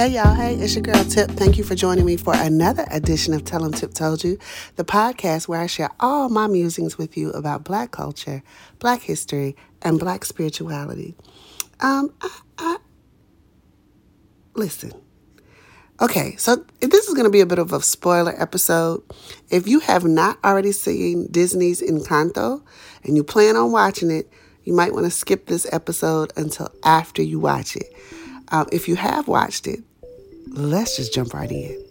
Hey y'all, hey, it's your girl Tip. Thank you for joining me for another edition of Tell 'em Tip Told You, the podcast where I share all my musings with you about black culture, black history, and black spirituality. Um, I, I, listen. Okay, so this is going to be a bit of a spoiler episode. If you have not already seen Disney's Encanto and you plan on watching it, you might want to skip this episode until after you watch it. Um, if you have watched it, let's just jump right in.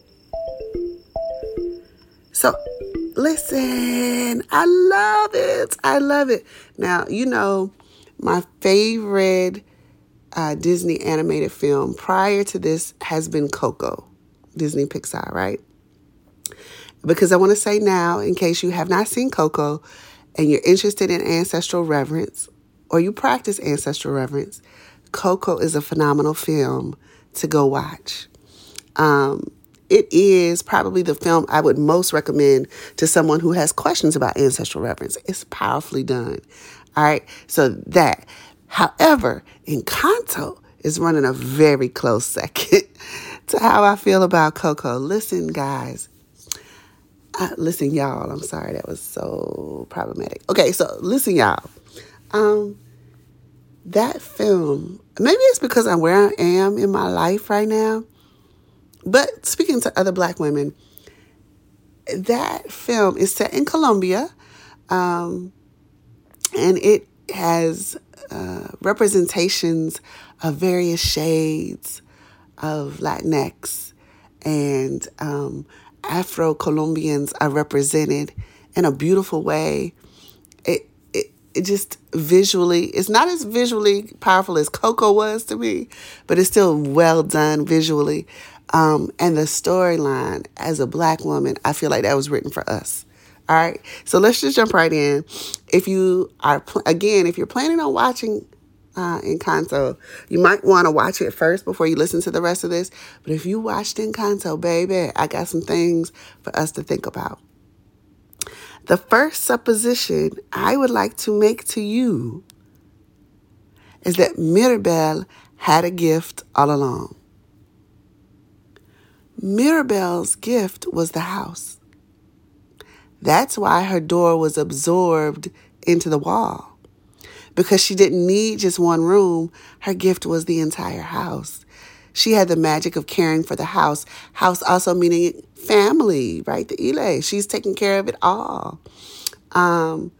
So, listen, I love it. I love it. Now, you know, my favorite uh, Disney animated film prior to this has been Coco, Disney Pixar, right? Because I want to say now, in case you have not seen Coco and you're interested in ancestral reverence or you practice ancestral reverence, Coco is a phenomenal film to go watch. Um, it is probably the film I would most recommend to someone who has questions about ancestral reverence. It's powerfully done. All right, so that. However, Encanto is running a very close second to how I feel about Coco. Listen, guys. Uh, listen, y'all. I'm sorry that was so problematic. Okay, so listen, y'all. Um, that film, maybe it's because I'm where I am in my life right now, but speaking to other black women, that film is set in Colombia, um, and it has uh, representations of various shades of Latinx, and um, Afro Colombians are represented in a beautiful way. It, it it just visually it's not as visually powerful as Coco was to me, but it's still well done visually. Um, and the storyline as a black woman, I feel like that was written for us. All right. So let's just jump right in. If you are, pl- again, if you're planning on watching uh, Encanto, you might want to watch it first before you listen to the rest of this. But if you watched Encanto, baby, I got some things for us to think about. The first supposition I would like to make to you is that Mirabel had a gift all along. Mirabel's gift was the house. That's why her door was absorbed into the wall. Because she didn't need just one room, her gift was the entire house. She had the magic of caring for the house. House also meaning family, right? The Ile. She's taking care of it all. Um,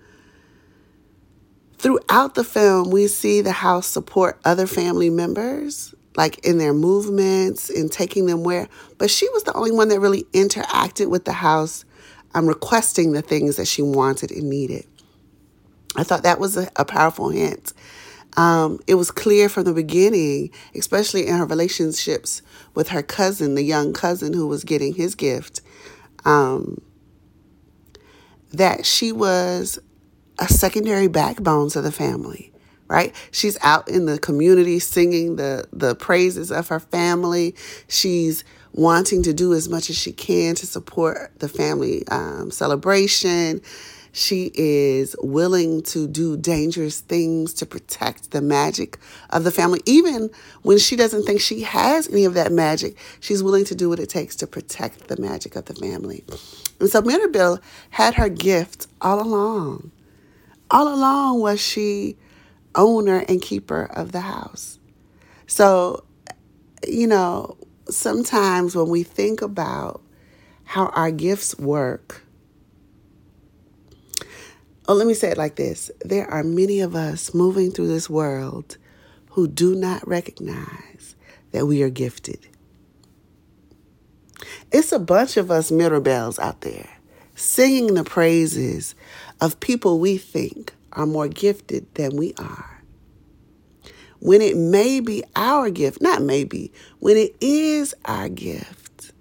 throughout the film, we see the house support other family members, like in their movements and taking them where. But she was the only one that really interacted with the house, um, requesting the things that she wanted and needed. I thought that was a, a powerful hint. Um, it was clear from the beginning, especially in her relationships with her cousin, the young cousin who was getting his gift, um, that she was a secondary backbone to the family. Right? She's out in the community singing the the praises of her family. She's wanting to do as much as she can to support the family um, celebration. She is willing to do dangerous things to protect the magic of the family. Even when she doesn't think she has any of that magic, she's willing to do what it takes to protect the magic of the family. And so Mirabel had her gift all along. All along was she owner and keeper of the house. So, you know, sometimes when we think about how our gifts work, Oh, let me say it like this there are many of us moving through this world who do not recognize that we are gifted. It's a bunch of us Mirabels out there singing the praises of people we think are more gifted than we are. When it may be our gift, not maybe, when it is our gift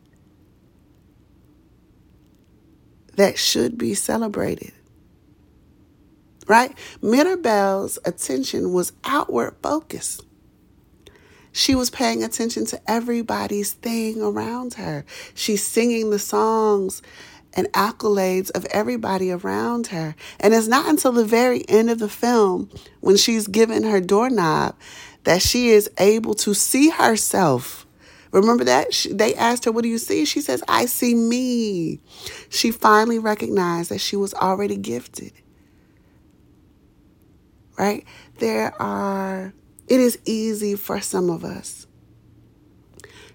that should be celebrated. Right? Mirabel's attention was outward focused. She was paying attention to everybody's thing around her. She's singing the songs and accolades of everybody around her. And it's not until the very end of the film, when she's given her doorknob, that she is able to see herself. Remember that? She, they asked her, What do you see? She says, I see me. She finally recognized that she was already gifted. Right? There are, it is easy for some of us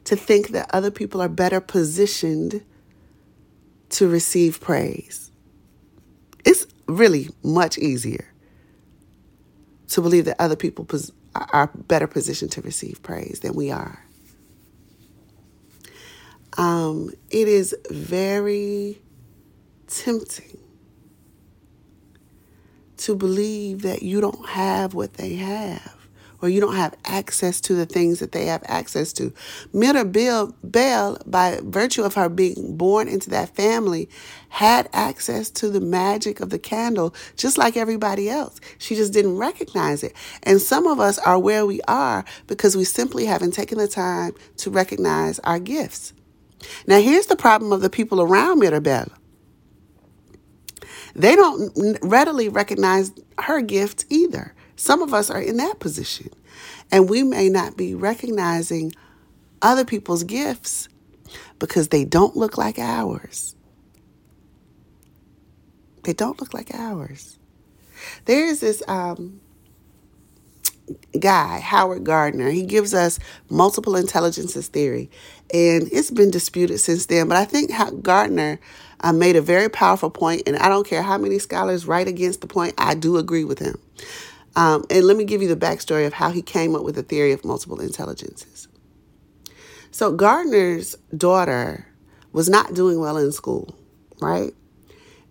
to think that other people are better positioned to receive praise. It's really much easier to believe that other people are better positioned to receive praise than we are. Um, it is very tempting to believe that you don't have what they have or you don't have access to the things that they have access to. Mirabel, Bell, by virtue of her being born into that family, had access to the magic of the candle just like everybody else. She just didn't recognize it. And some of us are where we are because we simply haven't taken the time to recognize our gifts. Now, here's the problem of the people around Mirabel. They don't readily recognize her gift either. Some of us are in that position, and we may not be recognizing other people's gifts because they don't look like ours. They don't look like ours. There's this um, guy, Howard Gardner. He gives us multiple intelligences theory, and it's been disputed since then. But I think Gardner uh, made a very powerful point, and I don't care how many scholars write against the point, I do agree with him. Um, and let me give you the backstory of how he came up with the theory of multiple intelligences. So, Gardner's daughter was not doing well in school, right?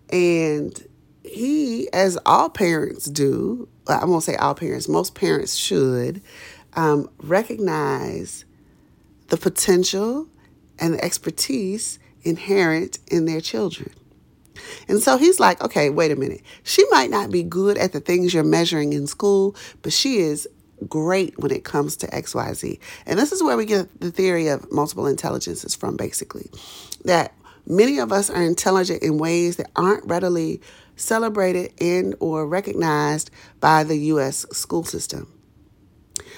And he, as all parents do, I won't say all parents, most parents should um, recognize the potential and the expertise inherent in their children. And so he's like, okay, wait a minute. She might not be good at the things you're measuring in school, but she is great when it comes to XYZ. And this is where we get the theory of multiple intelligences from, basically. That many of us are intelligent in ways that aren't readily celebrated and or recognized by the US school system.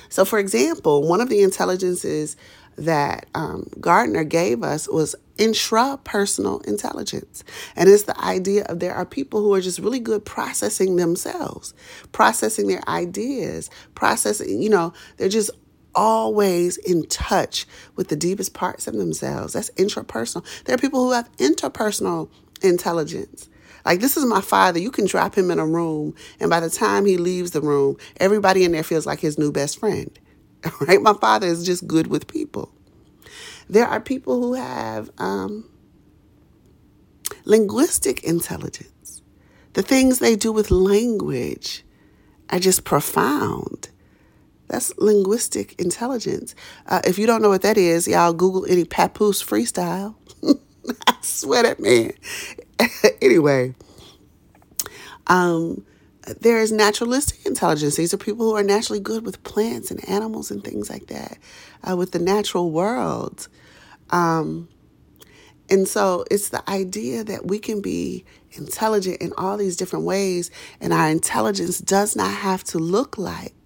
So for example, one of the intelligences that um, Gardner gave us was intrapersonal intelligence. And it's the idea of there are people who are just really good processing themselves, processing their ideas, processing, you know, they're just always in touch with the deepest parts of themselves. That's intrapersonal. There are people who have interpersonal intelligence. Like, this is my father. You can drop him in a room, and by the time he leaves the room, everybody in there feels like his new best friend. Right? My father is just good with people. There are people who have um, linguistic intelligence. The things they do with language are just profound. That's linguistic intelligence. Uh, if you don't know what that is, y'all Google any Papoose freestyle. I swear that man. anyway, um, there is naturalistic intelligence. These are people who are naturally good with plants and animals and things like that, uh, with the natural world. Um, and so it's the idea that we can be intelligent in all these different ways, and our intelligence does not have to look like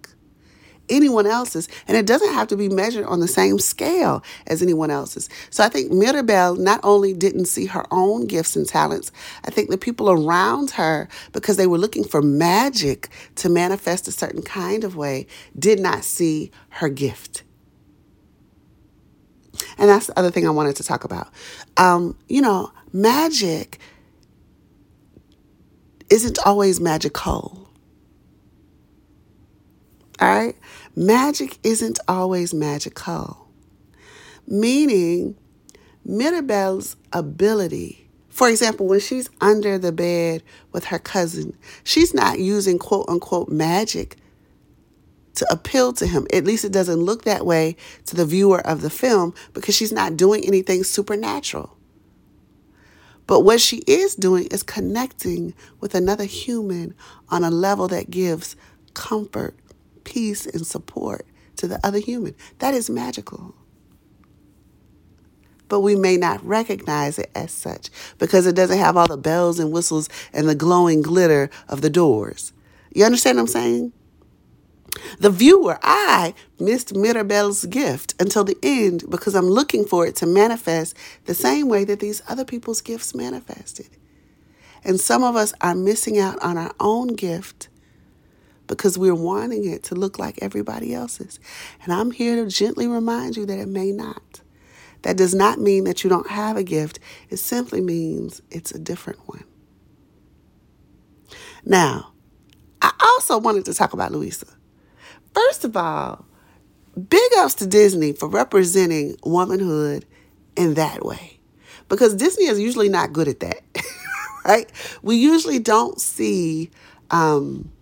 anyone else's, and it doesn't have to be measured on the same scale as anyone else's. So I think Mirabel not only didn't see her own gifts and talents, I think the people around her, because they were looking for magic to manifest a certain kind of way, did not see her gift. And that's the other thing I wanted to talk about. Um, you know, magic isn't always magical. All right? Magic isn't always magical, meaning Mirabel's ability. For example, when she's under the bed with her cousin, she's not using quote unquote magic to appeal to him. At least it doesn't look that way to the viewer of the film because she's not doing anything supernatural. But what she is doing is connecting with another human on a level that gives comfort, peace, and support to the other human. That is magical. But we may not recognize it as such because it doesn't have all the bells and whistles and the glowing glitter of the doors. You understand what I'm saying? The viewer, I missed Mirabel's gift until the end because I'm looking for it to manifest the same way that these other people's gifts manifested. And some of us are missing out on our own gift because we're wanting it to look like everybody else's. And I'm here to gently remind you that it may not. That does not mean that you don't have a gift, it simply means it's a different one. Now, I also wanted to talk about Luisa. First of all, big ups to Disney for representing womanhood in that way. Because Disney is usually not good at that, right? We usually don't see. Um,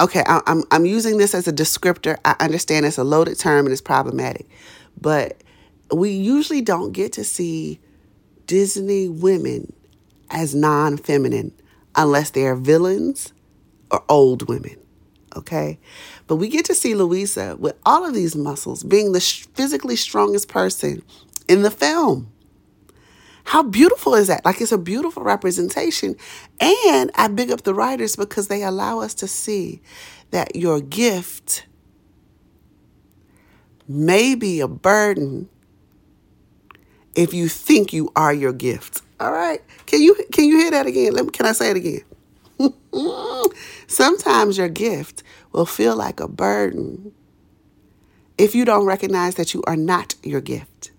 okay, I, I'm I'm using this as a descriptor. I understand it's a loaded term and it's problematic, but we usually don't get to see Disney women as non-feminine unless they are villains or old women okay? But we get to see Luisa with all of these muscles being the physically strongest person in the film. How beautiful is that? Like it's a beautiful representation. And I big up the writers because they allow us to see that your gift may be a burden if you think you are your gift. All right. Can you can you hear that again? Let me, can I say it again? Sometimes your gift will feel like a burden if you don't recognize that you are not your gift.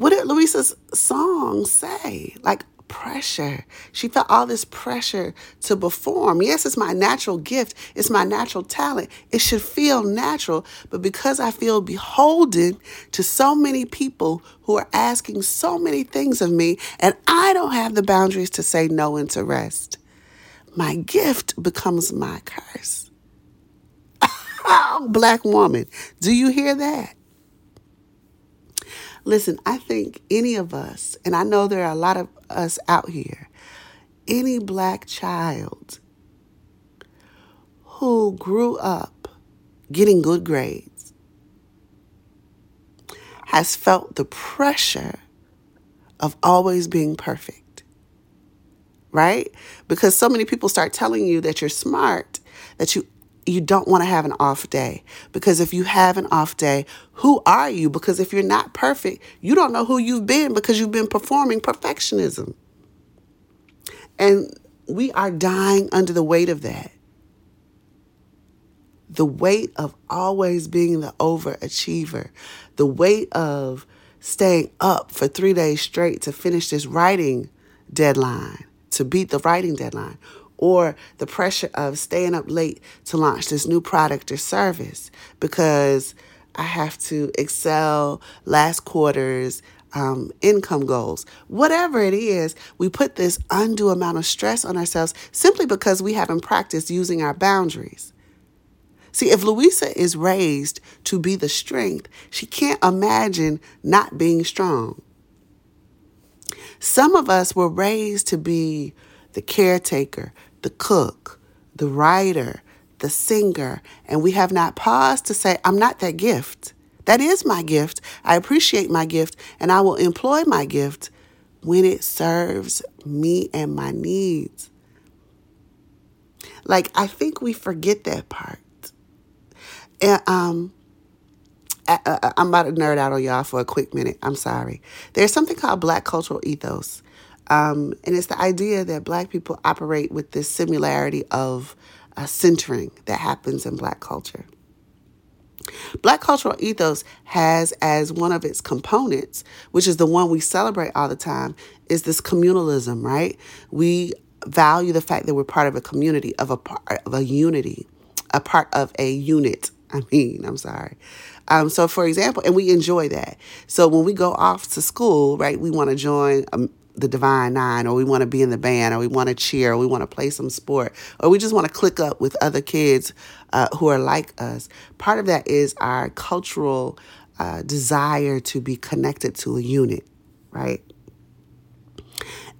What did Luisa's song say? Like, pressure. She felt all this pressure to perform. Yes, it's my natural gift, it's my natural talent. It should feel natural, but because I feel beholden to so many people who are asking so many things of me, and I don't have the boundaries to say no and to rest, my gift becomes my curse. Black woman, do you hear that? Listen, I think any of us, and I know there are a lot of us out here, any black child who grew up getting good grades has felt the pressure of always being perfect. Right? Because so many people start telling you that you're smart, that you you don't want to have an off day because if you have an off day, who are you? Because if you're not perfect, you don't know who you've been because you've been performing perfectionism. And we are dying under the weight of that. The weight of always being the overachiever, the weight of staying up for three days straight to finish this writing deadline, to beat the writing deadline, or the pressure of staying up late to launch this new product or service because I have to excel last quarter's um, income goals. Whatever it is, we put this undue amount of stress on ourselves simply because we haven't practiced using our boundaries. See, if Luisa is raised to be the strength, she can't imagine not being strong. Some of us were raised to be the caretaker, the cook, the writer, the singer, and we have not paused to say, I'm not that gift. That is my gift. I appreciate my gift, and I will employ my gift when it serves me and my needs. Like, I think we forget that part. And, um, I, am about to nerd out on y'all for a quick minute. I'm sorry. There's something called Black cultural ethos. Um, and it's the idea that black people operate with this similarity of uh, centering that happens in black culture. Black cultural ethos has as one of its components, which is the one we celebrate all the time, is this communalism, right? We value the fact that we're part of a community, of a part of a unity, a part of a unit. I mean, I'm sorry. Um, so, for example, and we enjoy that. So, when we go off to school, right, we want to join a, the Divine Nine, or we want to be in the band, or we want to cheer, or we want to play some sport, or we just want to click up with other kids uh, who are like us. Part of that is our cultural uh, desire to be connected to a unit, right?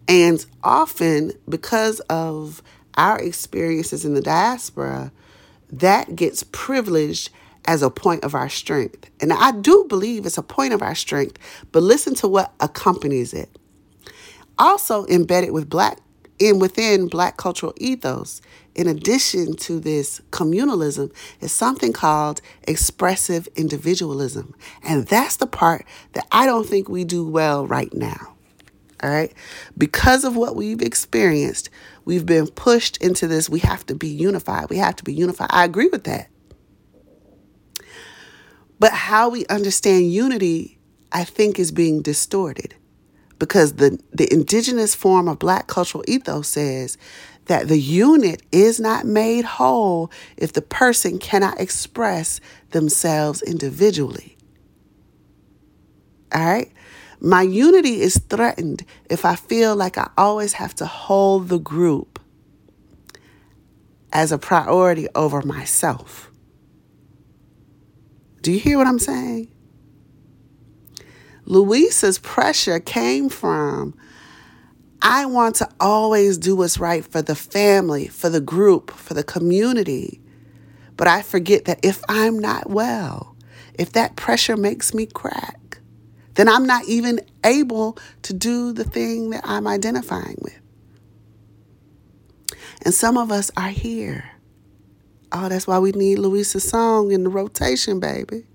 And often, because of our experiences in the diaspora, that gets privileged as a point of our strength. And I do believe it's a point of our strength, but listen to what accompanies it. Also embedded with black in within black cultural ethos, in addition to this communalism, is something called expressive individualism. And that's the part that I don't think we do well right now. All right. Because of what we've experienced, we've been pushed into this. We have to be unified. We have to be unified. I agree with that. But how we understand unity, I think, is being distorted because the, the indigenous form of black cultural ethos says that the unit is not made whole if the person cannot express themselves individually. All right? My unity is threatened if I feel like I always have to hold the group as a priority over myself. Do you hear what I'm saying? Luisa's pressure came from I want to always do what's right for the family, for the group, for the community. But I forget that if I'm not well, if that pressure makes me crack, then I'm not even able to do the thing that I'm identifying with. And some of us are here. Oh, that's why we need Luisa's song in the rotation, baby.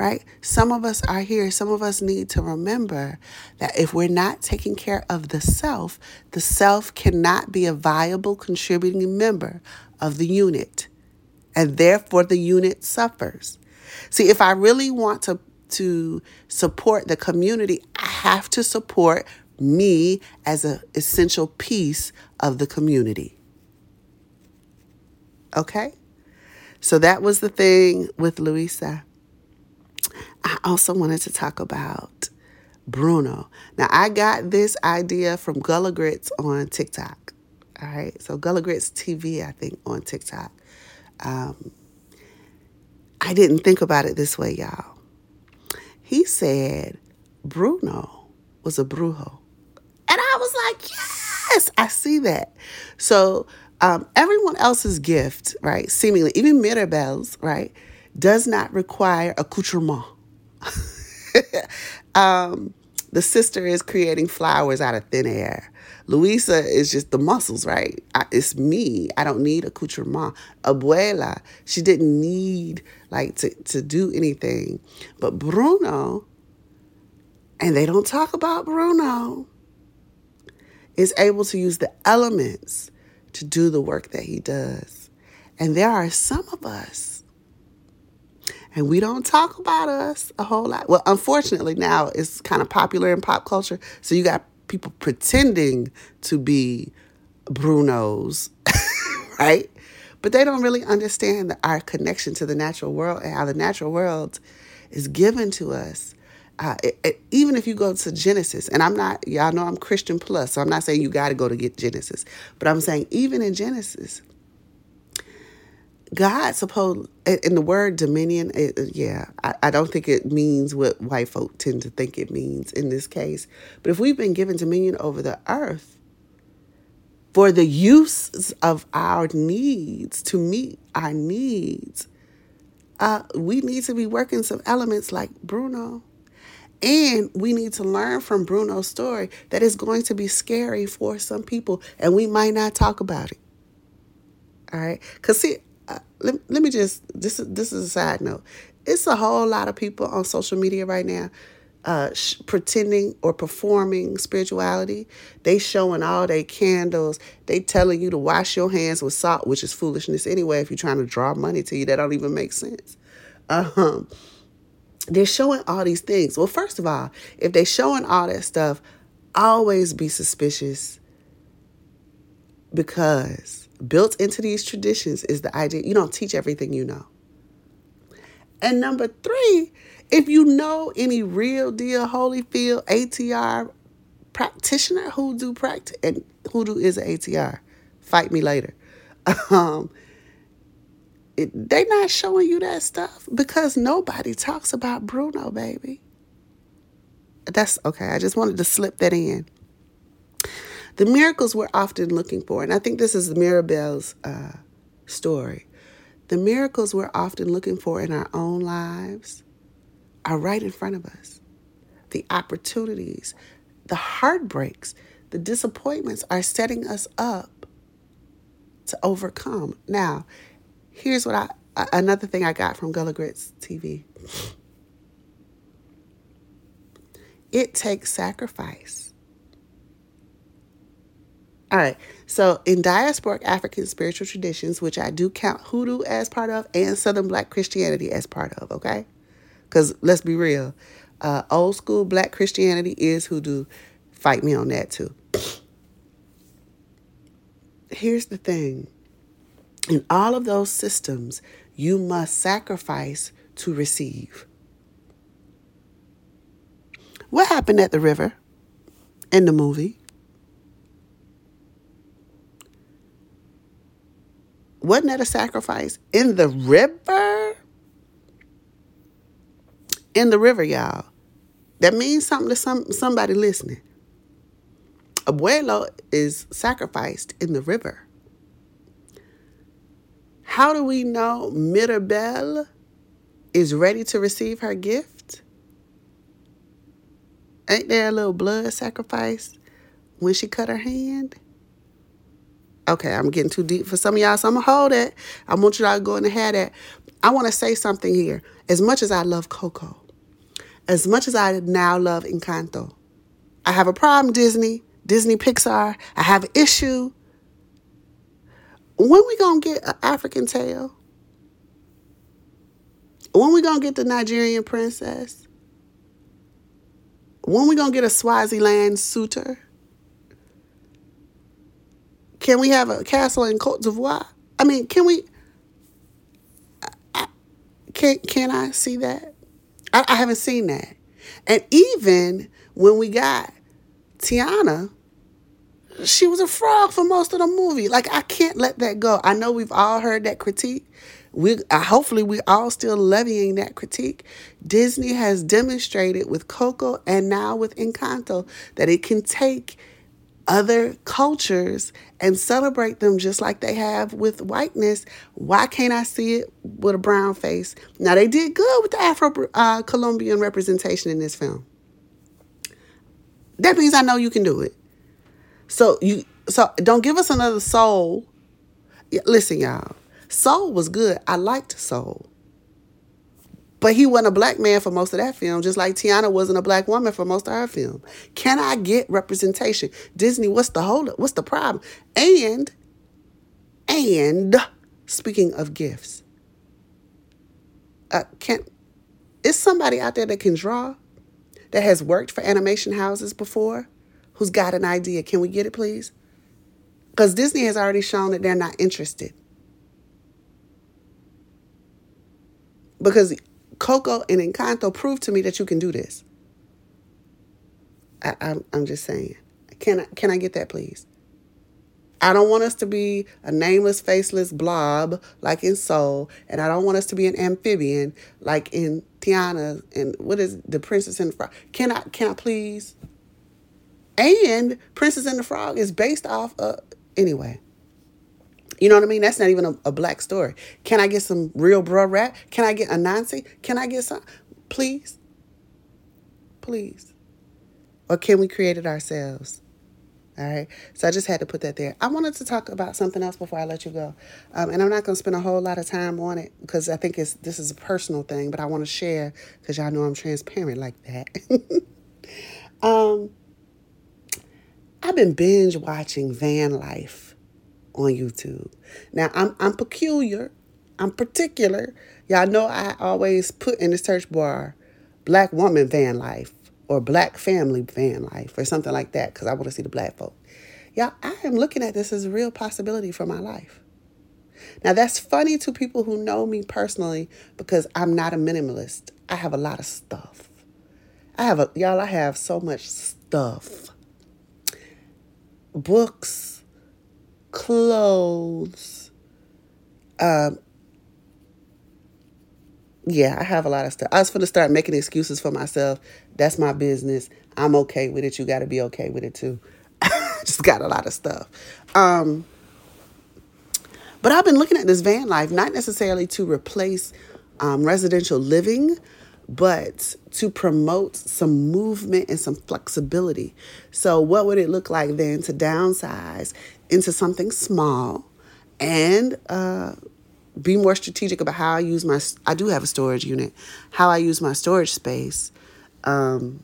Right? Some of us are here. Some of us need to remember that if we're not taking care of the self, the self cannot be a viable contributing member of the unit. And therefore, the unit suffers. See, if I really want to to support the community, I have to support me as an essential piece of the community. Okay? So that was the thing with Luisa. Also wanted to talk about Bruno. Now, I got this idea from Gullah Grits on TikTok. All right. So, Gullah Grits TV, I think, on TikTok. Um, I didn't think about it this way, y'all. He said Bruno was a brujo. And I was like, yes, I see that. So um, everyone else's gift, right, seemingly, even Mirabel's, right, does not require accoutrement. um, the sister is creating flowers out of thin air. Luisa is just the muscles, right? I, it's me. I don't need accoutrement. Abuela, she didn't need like to, to do anything. But Bruno, and they don't talk about Bruno, is able to use the elements to do the work that he does. And there are some of us, and we don't talk about us a whole lot. Well, unfortunately, now it's kind of popular in pop culture. So you got people pretending to be Brunos, right? But they don't really understand our connection to the natural world and how the natural world is given to us. Uh, it, it, even if you go to Genesis, and I'm not, y'all know I'm Christian plus, so I'm not saying you got to go to get Genesis, but I'm saying even in Genesis, God supposed in the word dominion, it, yeah, I, I don't think it means what white folk tend to think it means in this case. But if we've been given dominion over the earth for the use of our needs to meet our needs, uh, we need to be working some elements like Bruno. And we need to learn from Bruno's story that it's going to be scary for some people, and we might not talk about it. All right? Because, see, let, let me just this this is a side note. It's a whole lot of people on social media right now uh, sh- pretending or performing spirituality. They showing all their candles. They telling you to wash your hands with salt, which is foolishness anyway. If you're trying to draw money to you, that don't even make sense. Um, they're showing all these things. Well, first of all, if they're showing all that stuff, always be suspicious because built into these traditions is the idea you don't teach everything you know. And number three, if you know any real deal Holyfield ATR practitioner who do practice and who do is an ATR, fight me later. Um, it, they not showing you that stuff because nobody talks about Bruno, baby. That's okay. I just wanted to slip that in. The miracles we're often looking for, and I think this is Mirabel's uh, story. The miracles we're often looking for in our own lives are right in front of us. The opportunities, the heartbreaks, the disappointments are setting us up to overcome. Now, here's what I another thing I got from Gullah Grits TV. It takes sacrifice. All right. So, in diasporic African spiritual traditions, which I do count hoodoo as part of and Southern Black Christianity as part of, okay? Because let's be real, uh, old school Black Christianity is hoodoo. Fight me on that too. Here's the thing in all of those systems, you must sacrifice to receive. What happened at the river in the movie? Wasn't that a sacrifice? In the river? In the river, y'all. That means something to some somebody listening. Abuelo is sacrificed in the river. How do we know Mirabel is ready to receive her gift? Ain't there a little blood sacrifice when she cut her hand? Okay, I'm getting too deep for some of y'all, so I'm gonna hold it. I want you all to go and have that. I want to say something here. As much as I love Coco, as much as I now love Encanto, I have a problem, Disney, Disney Pixar. I have an issue. When we gonna get an African tale? When we gonna get the Nigerian princess? When we gonna get a Swaziland suitor? Can we have a castle in Cote d'Ivoire? I mean, can we? I, can can I see that? I, I haven't seen that. And even when we got Tiana, she was a frog for most of the movie. Like I can't let that go. I know we've all heard that critique. We uh, hopefully we all still levying that critique. Disney has demonstrated with Coco and now with Encanto that it can take other cultures and celebrate them just like they have with whiteness. Why can't I see it with a brown face? Now, they did good with the Afro uh, Colombian representation in this film. That means I know you can do it. So you so don't give us another soul. Listen, y'all. Soul was good. I liked Soul. But he wasn't a black man for most of that film, just like Tiana wasn't a black woman for most of her film. Can I get representation? Disney, what's the hold up? What's the problem? And, and speaking of gifts, uh, can is somebody out there that can draw, that has worked for animation houses before, who's got an idea? Can we get it, please? Because Disney has already shown that they're not interested. Because Coco and Encanto proved to me that you can do this. I, I'm, I'm just saying. Can I, can I get that, please? I don't want us to be a nameless, faceless blob like in Soul, and I don't want us to be an amphibian like in Tiana and what is the Princess and the Frog. Can I can I please? And Princess and the Frog is based off of anyway. You know what I mean? That's not even a, a black story. Can I get some real bro rap? Can I get a Nancy? Can I get some? Please. Please. Or can we create it ourselves? All right. So I just had to put that there. I wanted to talk about something else before I let you go. Um, and I'm not going to spend a whole lot of time on it because I think it's this is a personal thing, but I want to share because y'all know I'm transparent like that. um, I've been binge watching Van Life on YouTube. Now I'm I'm peculiar. I'm particular. Y'all know I always put in the search bar black woman van life or black family van life or something like that because I want to see the black folk. Y'all, I am looking at this as a real possibility for my life. Now that's funny to people who know me personally because I'm not a minimalist. I have a lot of stuff. I have a y'all, I have so much stuff. Books, clothes, um, yeah, I have a lot of stuff. I was going to start making excuses for myself. That's my business. I'm okay with it. You got to be okay with it too. Just got a lot of stuff. Um, but I've been looking at this van life, not necessarily to replace um, residential living, but to promote some movement and some flexibility. So, what would it look like then to downsize into something small and uh, be more strategic about how I use my? I do have a storage unit, how I use my storage space, um,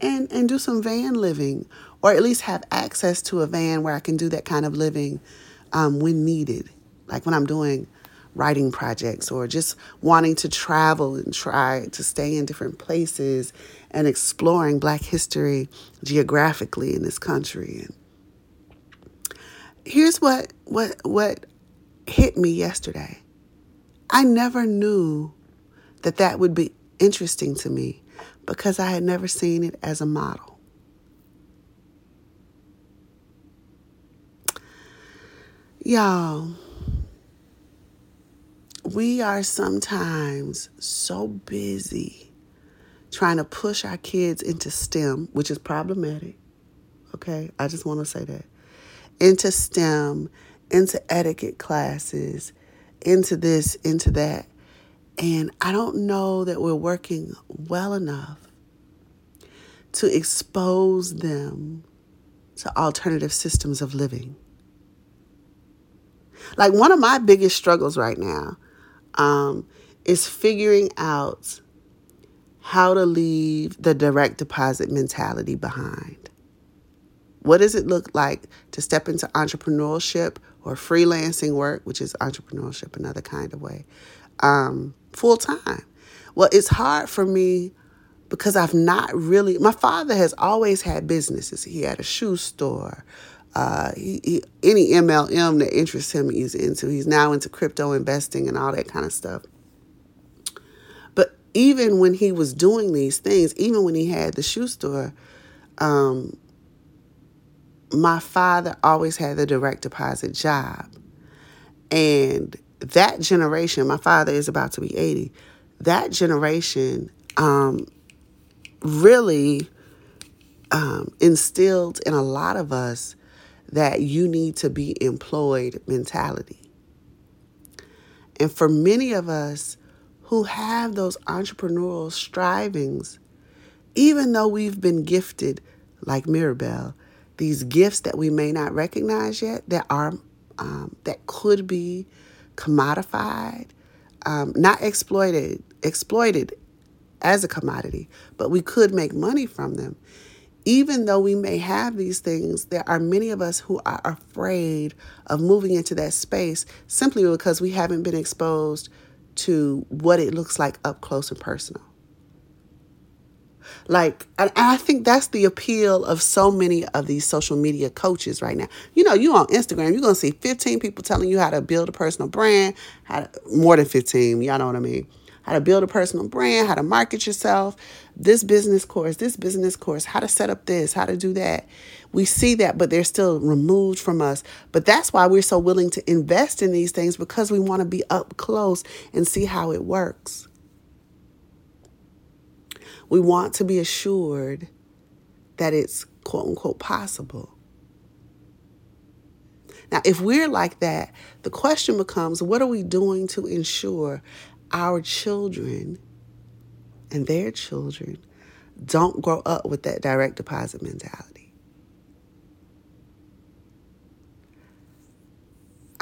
and and do some van living, or at least have access to a van where I can do that kind of living um, when needed, like when I'm doing writing projects or just wanting to travel and try to stay in different places and exploring Black history geographically in this country. And here's what what what hit me yesterday. I never knew that that would be interesting to me because I had never seen it as a model. Y'all, we are sometimes so busy trying to push our kids into STEM, which is problematic. Okay, I just want to say that. Into STEM, into etiquette classes, into this, into that. And I don't know that we're working well enough to expose them to alternative systems of living. Like one of my biggest struggles right now um, is figuring out how to leave the direct deposit mentality behind. What does it look like to step into entrepreneurship or freelancing work, which is entrepreneurship another kind of way, um, full time? Well, it's hard for me because I've not really. My father has always had businesses. He had a shoe store, uh, he, he, any MLM that interests him, he's into. He's now into crypto investing and all that kind of stuff. But even when he was doing these things, even when he had the shoe store, um, my father always had the direct deposit job. And that generation, my father is about to be 80, that generation um, really um, instilled in a lot of us that you need to be employed mentality. And for many of us who have those entrepreneurial strivings, even though we've been gifted, like Mirabel, these gifts that we may not recognize yet that are um, that could be commodified, um, not exploited, exploited as a commodity, but we could make money from them even though we may have these things, there are many of us who are afraid of moving into that space simply because we haven't been exposed to what it looks like up close and personal. Like, and I think that's the appeal of so many of these social media coaches right now. You know, you on Instagram, you're gonna see 15 people telling you how to build a personal brand, how to, more than 15, y'all know what I mean how to build a personal brand, how to market yourself, this business course, this business course, how to set up this, how to do that. We see that, but they're still removed from us. But that's why we're so willing to invest in these things because we want to be up close and see how it works. We want to be assured that it's quote unquote possible. Now, if we're like that, the question becomes what are we doing to ensure our children and their children don't grow up with that direct deposit mentality.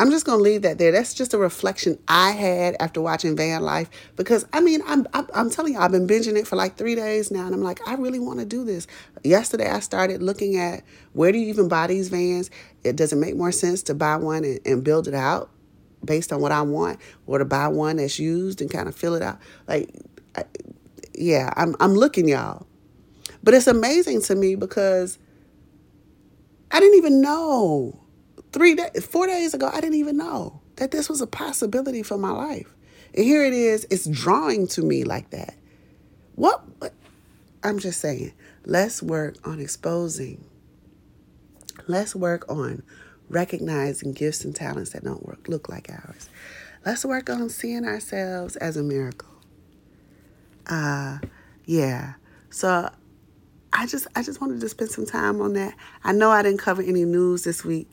I'm just gonna leave that there. That's just a reflection I had after watching Van Life because I mean I'm I'm, I'm telling you I've been binging it for like three days now and I'm like I really want to do this. Yesterday I started looking at where do you even buy these vans? It doesn't make more sense to buy one and, and build it out based on what I want or to buy one that's used and kind of fill it out. Like, I, yeah, I'm, I'm looking, y'all. But it's amazing to me because I didn't even know three days, four days ago, I didn't even know that this was a possibility for my life. And here it is, it's drawing to me like that. What? I'm just saying, let's work on exposing. Let's work on recognizing gifts and talents that don't work, look like ours. Let's work on seeing ourselves as a miracle. Uh, yeah. So I just I just wanted to spend some time on that. I know I didn't cover any news this week.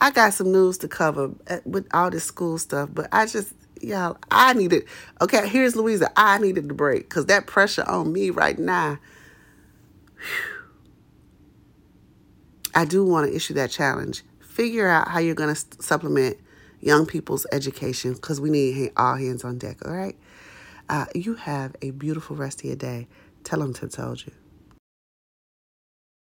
I got some news to cover uh, with all this school stuff, but I just y'all I needed okay, here's Luisa. I needed the break because that pressure on me right now. I do want to issue that challenge. Figure out how you're going to supplement young people's education because we need all hands on deck, all right? Uh, you have a beautiful rest of your day. Tell 'em Tip Told You.